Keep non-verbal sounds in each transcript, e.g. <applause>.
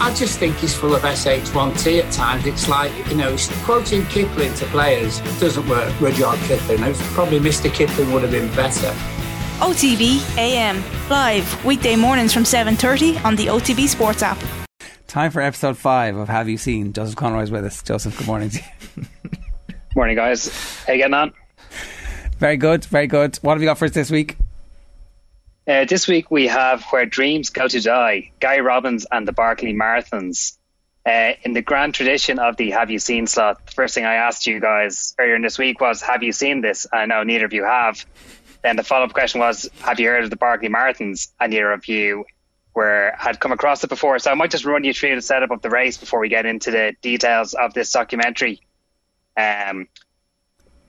I just think he's full of SH1T at times. It's like, you know, quoting Kipling to players doesn't work, Rudyard Kipling. Probably Mr. Kipling would have been better. OTB AM, live weekday mornings from 7.30 on the OTB Sports app. Time for episode five of Have You Seen? Joseph Conroy is with us. Joseph, good morning to you. morning, guys. How you getting on? Very good, very good. What have you got for us this week? Uh, this week we have Where Dreams Go to Die, Gary Robbins and the Barkley Marathons. Uh, in the grand tradition of the Have You Seen slot, the first thing I asked you guys earlier in this week was, Have you seen this? I know neither of you have. Then the follow up question was, Have you heard of the Barkley Marathons? And neither of you were had come across it before. So I might just run you through the setup of the race before we get into the details of this documentary. Um,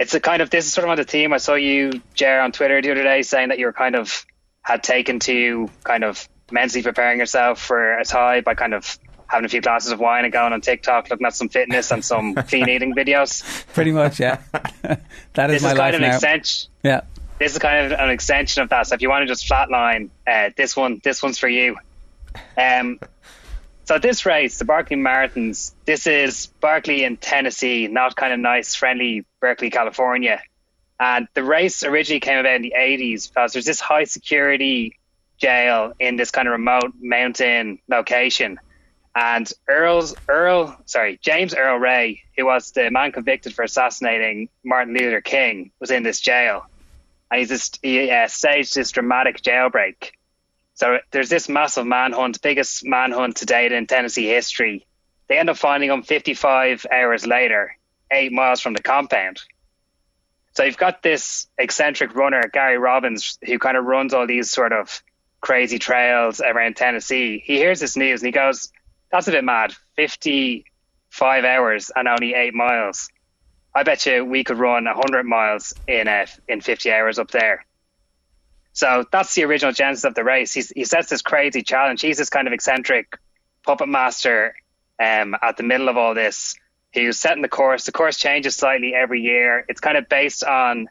it's a kind of this is sort of on the theme. I saw you, Jer, on Twitter the other day saying that you were kind of had taken to kind of mentally preparing yourself for a tie by kind of having a few glasses of wine and going on TikTok, looking at some fitness and some <laughs> clean eating videos. Pretty much, yeah. <laughs> that is this my is kind life of now. an extension. Yeah. This is kind of an extension of that. So if you want to just flatline, uh, this one, this one's for you. Um, so this race, the Barkley Marathons, this is Barkley in Tennessee, not kind of nice, friendly Berkeley, California. And the race originally came about in the 80s because there's this high security jail in this kind of remote mountain location. And Earl's Earl, sorry, James Earl Ray, who was the man convicted for assassinating Martin Luther King, was in this jail, and he's just, he uh, staged this dramatic jailbreak. So there's this massive manhunt, biggest manhunt to date in Tennessee history. They end up finding him 55 hours later, eight miles from the compound. So you've got this eccentric runner, Gary Robbins, who kind of runs all these sort of crazy trails around Tennessee. He hears this news and he goes, That's a bit mad. 55 hours and only eight miles. I bet you we could run 100 miles in uh, in 50 hours up there. So that's the original genesis of the race. He's, he sets this crazy challenge. He's this kind of eccentric puppet master um, at the middle of all this who's setting the course. The course changes slightly every year. It's kind of based on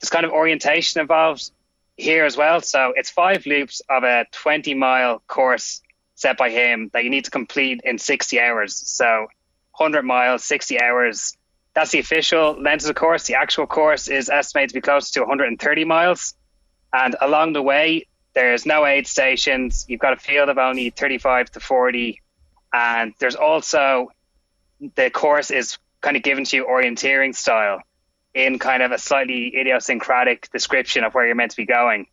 this kind of orientation involved here as well. So it's five loops of a 20 mile course set by him that you need to complete in 60 hours. So 100 miles, 60 hours. That's the official length of the course. The actual course is estimated to be close to 130 miles. And along the way, there's no aid stations. You've got a field of only 35 to 40. And there's also the course is kind of given to you orienteering style in kind of a slightly idiosyncratic description of where you're meant to be going.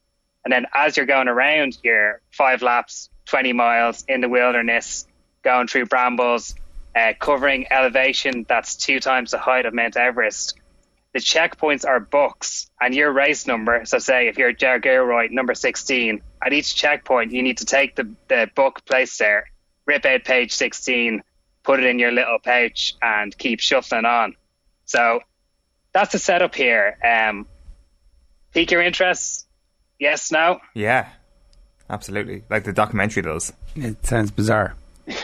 And then as you're going around, you're five laps, 20 miles in the wilderness, going through brambles, uh, covering elevation that's two times the height of Mount Everest. The checkpoints are books, and your race number. So, say if you're Jared Gilroy, number 16, at each checkpoint, you need to take the, the book placed there, rip out page 16, put it in your little pouch, and keep shuffling on. So, that's the setup here. Um, pique your interest? Yes, no? Yeah, absolutely. Like the documentary does. It sounds bizarre. <laughs>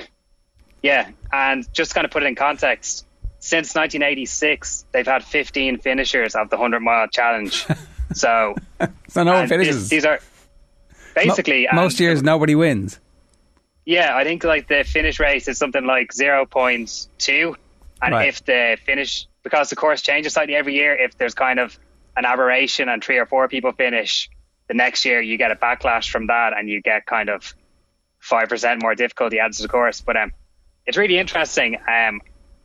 Yeah, and just kind of put it in context. Since 1986, they've had 15 finishers of the 100 mile challenge. <laughs> So, So no one and this- finishes. these are basically Mo- most years nobody wins. Yeah, I think like the finish race is something like 0.2. And Right. if the finish, because the course changes slightly every year, if there's kind of an aberration and three or four people finish, the next year you get a backlash from that and you get kind of 5% more difficulty added to the course. But um, it's really interesting. Um,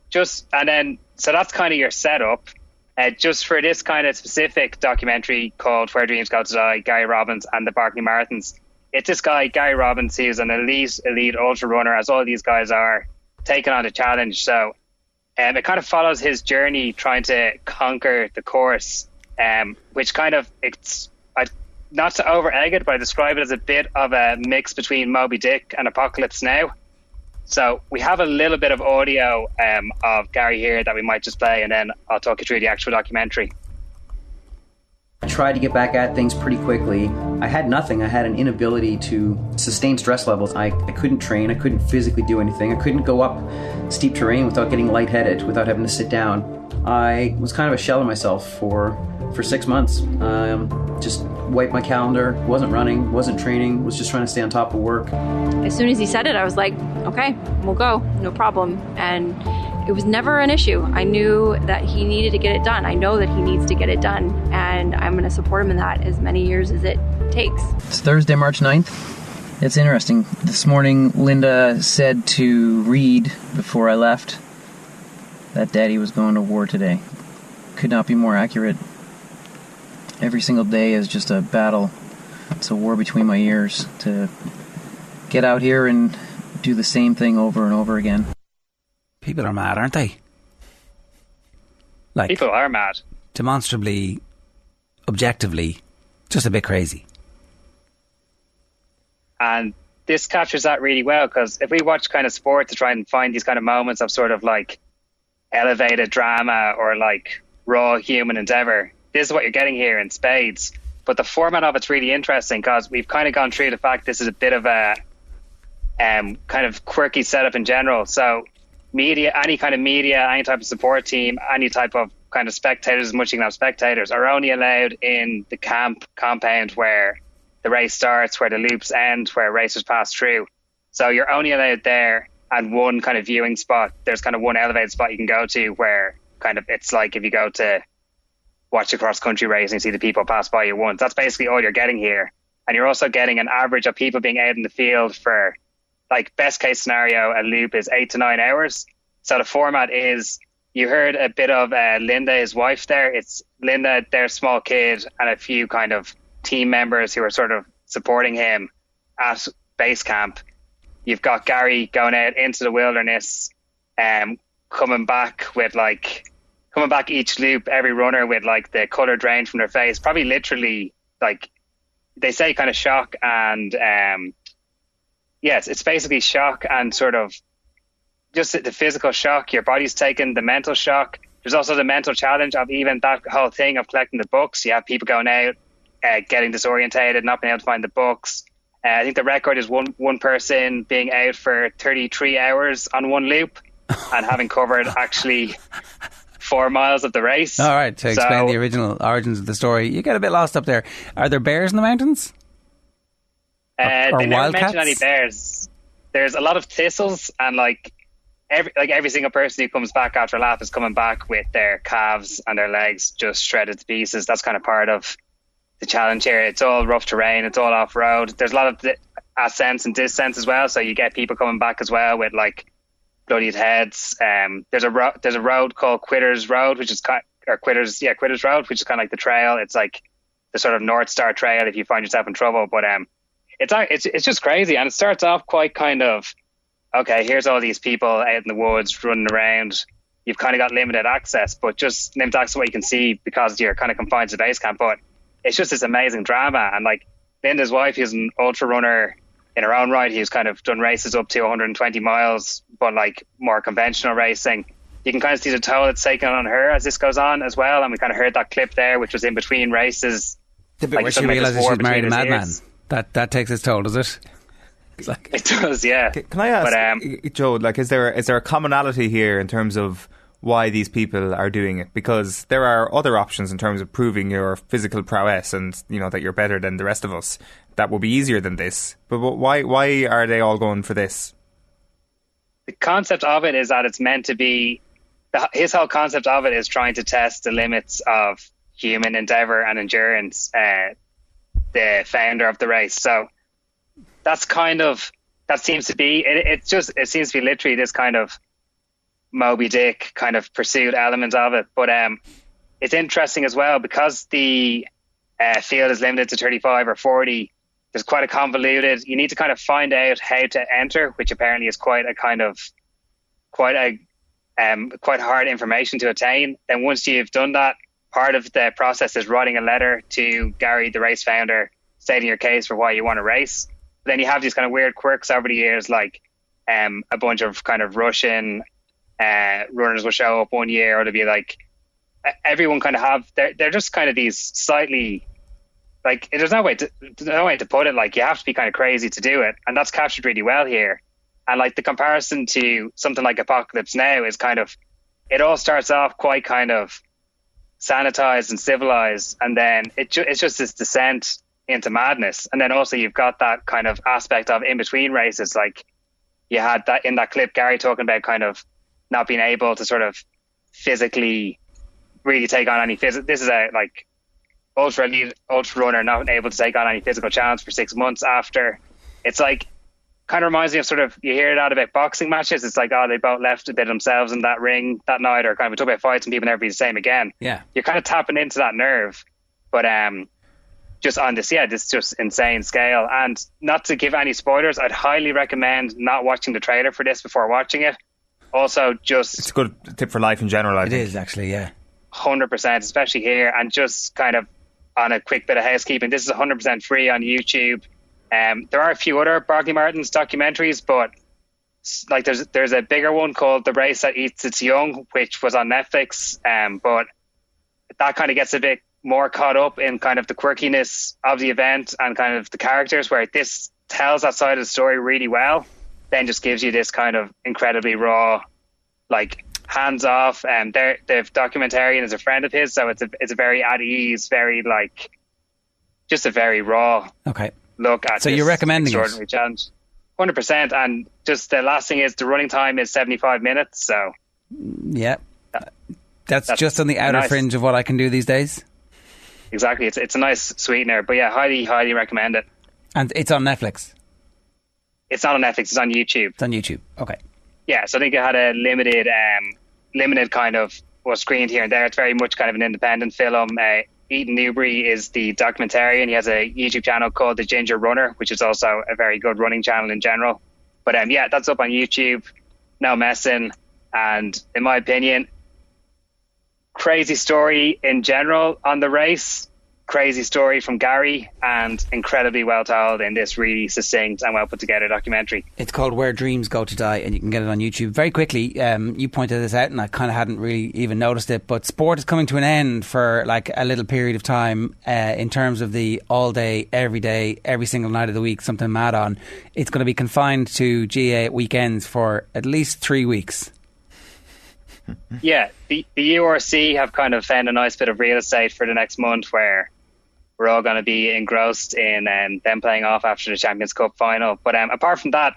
just, and then, so that's kind of your setup. Uh, just for this kind of specific documentary called Where Dreams Go to Die, Gary Robbins and the Barkley Marathons, it's this guy, Gary Robbins, who's an elite, elite ultra runner, as all these guys are, taking on the challenge. So um, it kind of follows his journey trying to conquer the course, um, which kind of, it's I, not to over egg it, but I describe it as a bit of a mix between Moby Dick and Apocalypse Now. So we have a little bit of audio um, of Gary here that we might just play, and then I'll talk you through the actual documentary. I tried to get back at things pretty quickly. I had nothing. I had an inability to sustain stress levels. I, I couldn't train. I couldn't physically do anything. I couldn't go up steep terrain without getting lightheaded, without having to sit down. I was kind of a shell of myself for for six months. Um, just wiped my calendar, wasn't running, wasn't training, was just trying to stay on top of work. As soon as he said it, I was like, okay, we'll go, no problem. And it was never an issue. I knew that he needed to get it done. I know that he needs to get it done, and I'm going to support him in that as many years as it takes. It's Thursday, March 9th. It's interesting. This morning, Linda said to Reed before I left that Daddy was going to war today. Could not be more accurate. Every single day is just a battle. It's a war between my ears to get out here and do the same thing over and over again. People are mad, aren't they? Like People are mad. demonstrably, objectively, just a bit crazy. And this captures that really well because if we watch kind of sport to try and find these kind of moments of sort of like elevated drama or like raw human endeavor, this is what you're getting here in spades. But the format of it's really interesting because we've kind of gone through the fact this is a bit of a um, kind of quirky setup in general. So media, any kind of media, any type of support team, any type of kind of spectators, as much as you can have spectators, are only allowed in the camp compound where the race starts, where the loops end, where racers pass through. So you're only allowed there and one kind of viewing spot. There's kind of one elevated spot you can go to where kind of it's like if you go to watch a cross country race and you see the people pass by you once. That's basically all you're getting here. And you're also getting an average of people being out in the field for like best case scenario, a loop is eight to nine hours. So the format is you heard a bit of uh, Linda, his wife there. It's Linda, their small kid, and a few kind of team members who are sort of supporting him at base camp. You've got Gary going out into the wilderness, um, coming back with like coming back each loop, every runner with like the color drained from their face, probably literally like they say kind of shock and um yes, it's basically shock and sort of just the physical shock. Your body's taken the mental shock. There's also the mental challenge of even that whole thing of collecting the books. You have people going out, uh, getting disorientated, not being able to find the books. Uh, I think the record is one one person being out for 33 hours on one loop and having covered <laughs> actually four miles of the race. All right, to explain the original origins of the story, you get a bit lost up there. Are there bears in the mountains? Uh, they never mention any bears. There's a lot of thistles, and like every like every single person who comes back after a lap is coming back with their calves and their legs just shredded to pieces. That's kind of part of the challenge here. It's all rough terrain. It's all off road. There's a lot of ascents and descents as well, so you get people coming back as well with like bloodied heads. Um, there's a ro- there's a road called Quitters Road, which is kind or Quitters yeah Quitters Road, which is kind of like the trail. It's like the sort of North Star Trail if you find yourself in trouble. But um, it's it's it's just crazy, and it starts off quite kind of okay. Here's all these people out in the woods running around. You've kind of got limited access, but just limited access what you can see because you're kind of confined to the base camp. But it's just this amazing drama, and like Linda's wife, who's an ultra runner in her own right. He's kind of done races up to 120 miles, but like more conventional racing. You can kind of see the toll it's taken on her as this goes on as well. And we kind of heard that clip there, which was in between races. The bit Like where she something like this realizes she's married a madman. Ears. That that takes its toll, does it? Like It does, yeah. Can I ask, But, um, Joe? Like, is there is there a commonality here in terms of why these people are doing it? Because there are other options in terms of proving your physical prowess and you know that you're better than the rest of us. That will be easier than this. But wh- why why are they all going for this? the concept of it is that it's meant to be the, his whole concept of it is trying to test the limits of human endeavor and endurance uh, the founder of the race. So that's kind of that seems to be it, it just it seems to be literally this kind of moby dick kind of pursuit element of it. But um it's interesting as well because the uh, field is limited to 35 or 40 there's quite a convoluted you need to kind of find out how to enter which apparently is quite a kind of quite a um, quite hard information to attain. Then once you've done that part of the process is writing a letter to gary the race founder stating your case for why you want to race. Then you have these kind of weird quirks over the years like um, a bunch of kind of russian uh, runners will show up one year or to be like everyone kind of have they're, they're just kind of these slightly like there's no way to there's no way to put it like you have to be kind of crazy to do it and that's captured really well here. And like the comparison to something like apocalypse now is kind of it all starts off quite kind of sanitized and civilized, and then it ju- it's just this descent into madness. And then also you've got that kind of aspect of in between races, like you had that in that clip, Gary talking about kind of not being able to sort of physically really take on any physical. This is a like ultra elite ultra runner not able to take on any physical challenge for six months after. It's like kind of reminds me of sort of you hear it that about boxing matches. It's like oh they both left a bit themselves in that ring that night, or kind of we talk about fights and people never be the same again. Yeah. You're kind of tapping into that nerve, but um, just on this yeah this just insane scale. And not to give any spoilers, I'd highly recommend not watching the trailer for this before watching it. Also, just It's a good tip for life in general. I It think. is actually, yeah. hundred percent, especially here, and just kind of on a quick bit of housekeeping. This is hundred percent free on YouTube. Um, there are a few other Barkley Marathons documentaries, but like there's there's a bigger one called The Race That Eats Its Young, which was on Netflix. Um, but that kind of gets a bit more caught up in kind of the quirkiness of the event and kind of the characters, where this tells that side of the story really well. Then just gives you this kind of incredibly raw, like hands off. And um, the documentarian is a friend of his, so it's a it's a very at ease, very like just a very raw Okay. Look at. So you're recommending it? challenge. Hundred percent, and just the last thing is the running time is seventy five minutes. So Yeah. That's, That's just on the outer nice. fringe of what I can do these days. exactly, it's it's a nice sweetener. But yeah, highly highly recommend it. And it's on Netflix. It's not on Netflix; it's on YouTube. It's on YouTube. Okay. Yeah, so I think it had a limited, um, limited kind of was screened here and there. It's very much kind of an independent film. Uh, Ethan Newberry is the documentarian. He has a YouTube channel called The Ginger Runner, which is also a very good running channel in general. But um, yeah, that's up on YouTube. No messing, and in my opinion, crazy story in general on the race. Crazy story from Gary, and incredibly well told in this really succinct and well put together documentary. It's called Where Dreams Go to Die, and you can get it on YouTube. Very quickly, um, you pointed this out, and I kind of hadn't really even noticed it. But sport is coming to an end for like a little period of time uh, in terms of the all day, every day, every single night of the week, something mad on. It's going to be confined to GA weekends for at least three weeks. <laughs> yeah, the, the URC have kind of found a nice bit of real estate for the next month where we're all going to be engrossed in um, them playing off after the Champions Cup final. But um, apart from that,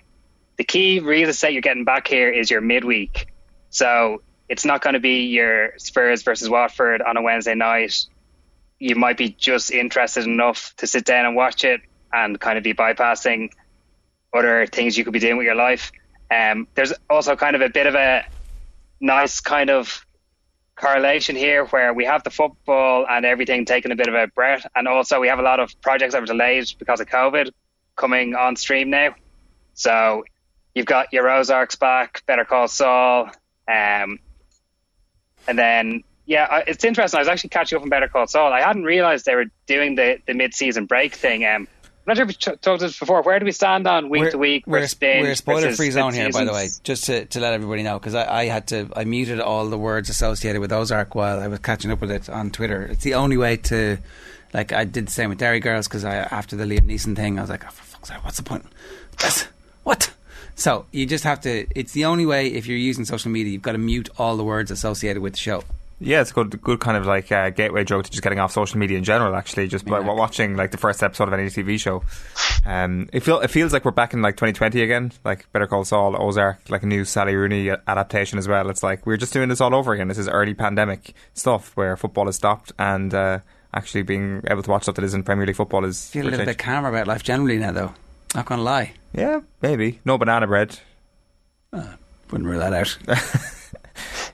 the key real estate you're getting back here is your midweek. So it's not going to be your Spurs versus Watford on a Wednesday night. You might be just interested enough to sit down and watch it and kind of be bypassing other things you could be doing with your life. Um, there's also kind of a bit of a nice kind of correlation here where we have the football and everything taking a bit of a breath and also we have a lot of projects that were delayed because of COVID coming on stream now. So you've got your Ozarks back, Better Call Saul, um, and then yeah, it's interesting. I was actually catching up on Better Call Saul. I hadn't realized they were doing the, the mid season break thing. Um, I'm not sure if we ch- talked this before. Where do we stand on week to week? We're, binge we're a spoiler free zone here, by the way, just to, to let everybody know, because I, I had to, I muted all the words associated with Ozark while I was catching up with it on Twitter. It's the only way to, like, I did the same with Derry Girls, because I, after the Liam Neeson thing, I was like, oh, for fuck's sake, what's the point? That's, what? So you just have to, it's the only way if you're using social media, you've got to mute all the words associated with the show. Yeah, it's a good, good kind of like uh, gateway drug to just getting off social media in general. Actually, just by watching like the first episode of any TV show, um, it feel it feels like we're back in like 2020 again. Like Better Call Saul, Ozark, like a new Sally Rooney adaptation as well. It's like we're just doing this all over again. This is early pandemic stuff where football has stopped and uh, actually being able to watch stuff that isn't Premier League football is. feel a little bit calmer about life generally now, though. Not going to lie. Yeah, maybe no banana bread. Wouldn't rule that out. <laughs>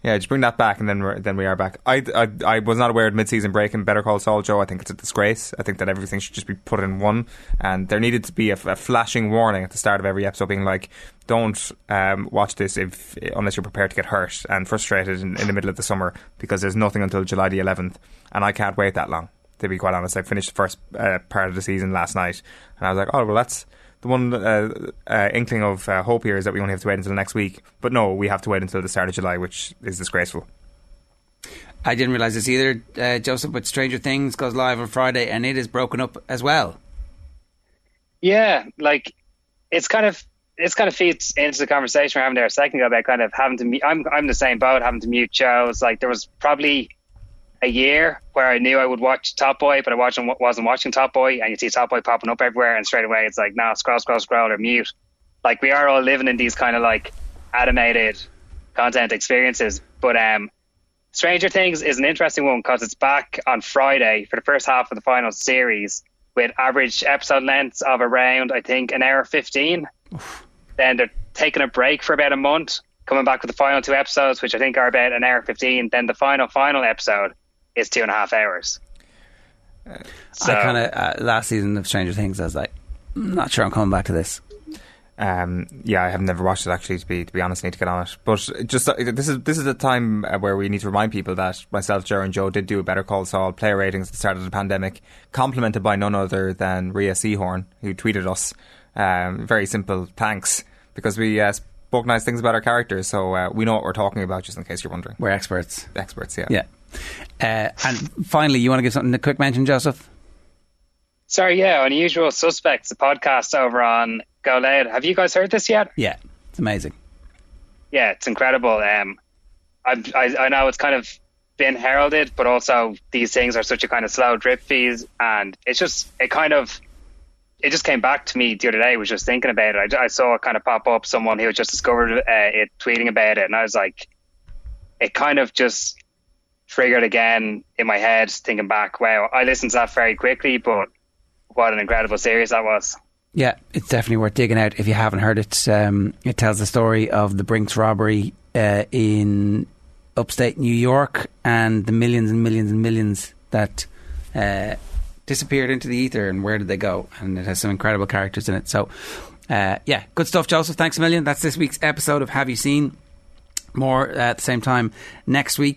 Yeah, just bring that back, and then then we are back. I, I I was not aware of mid-season break in Better Call Saul, Joe. I think it's a disgrace. I think that everything should just be put in one, and there needed to be a, a flashing warning at the start of every episode, being like, "Don't um, watch this if unless you're prepared to get hurt and frustrated in, in the middle of the summer because there's nothing until July the 11th, and I can't wait that long." To be quite honest, I finished the first uh, part of the season last night, and I was like, "Oh well, that's." The one uh, uh, inkling of uh, hope here is that we only have to wait until next week. But no, we have to wait until the start of July, which is disgraceful. I didn't realise this either, uh, Joseph, but Stranger Things goes live on Friday and it is broken up as well. Yeah, like it's kind of it's kind of feeds into the conversation we're having there a second ago about kind of having to mute. I'm I'm the same boat, having to mute shows. Like there was probably a year where I knew I would watch Top Boy, but I wasn't wasn't watching Top Boy, and you see Top Boy popping up everywhere, and straight away it's like, nah, scroll, scroll, scroll, or mute. Like we are all living in these kind of like animated content experiences, but um. Stranger Things is an interesting one because it's back on Friday for the first half of the final series with average episode lengths of around, I think, an hour 15. Then they're taking a break for about a month, coming back with the final two episodes, which I think are about an hour 15. Then the final, final episode is two and a half hours. I kind of uh, last season of Stranger Things. I was like, I'm not sure I'm coming back to this. Um, yeah, I have never watched it actually. To be to be honest, need to get on it. But just uh, this is this is a time uh, where we need to remind people that myself, Jer, and Joe did do a Better Call Saul player ratings at the start of the pandemic, complemented by none other than Rhea Seehorn, who tweeted us. Um, very simple thanks because we uh, spoke nice things about our characters, so uh, we know what we're talking about. Just in case you're wondering, We're experts. experts. Yeah. Yeah. Uh, and finally, you want to give something a quick mention, Joseph? Sorry, yeah, Unusual Suspects, the podcast over on Go Loud. Have you guys heard this yet? Yeah, it's amazing. yeah, it's incredible. Um, I, I I know it's kind of been heralded, but also these things are such a kind of slow drip fees, and it's just it kind of it just came back to me the other day. I was just thinking about it. I, I saw it kind of pop up. Someone who had just discovered uh, it tweeting about it, and I was like, it kind of just triggered again in my head, thinking back. Wow, I listened to that very quickly, but what an incredible series that was. Yeah, it's definitely worth digging out if you haven't heard it. Um, it tells the story of the Brinks robbery uh, in upstate New York and the millions and millions and millions that uh, disappeared into the ether and where did they go? And it has some incredible characters in it. So, uh, yeah, good stuff, Joseph. Thanks a million. That's this week's episode of Have You Seen? More uh, at the same time next week.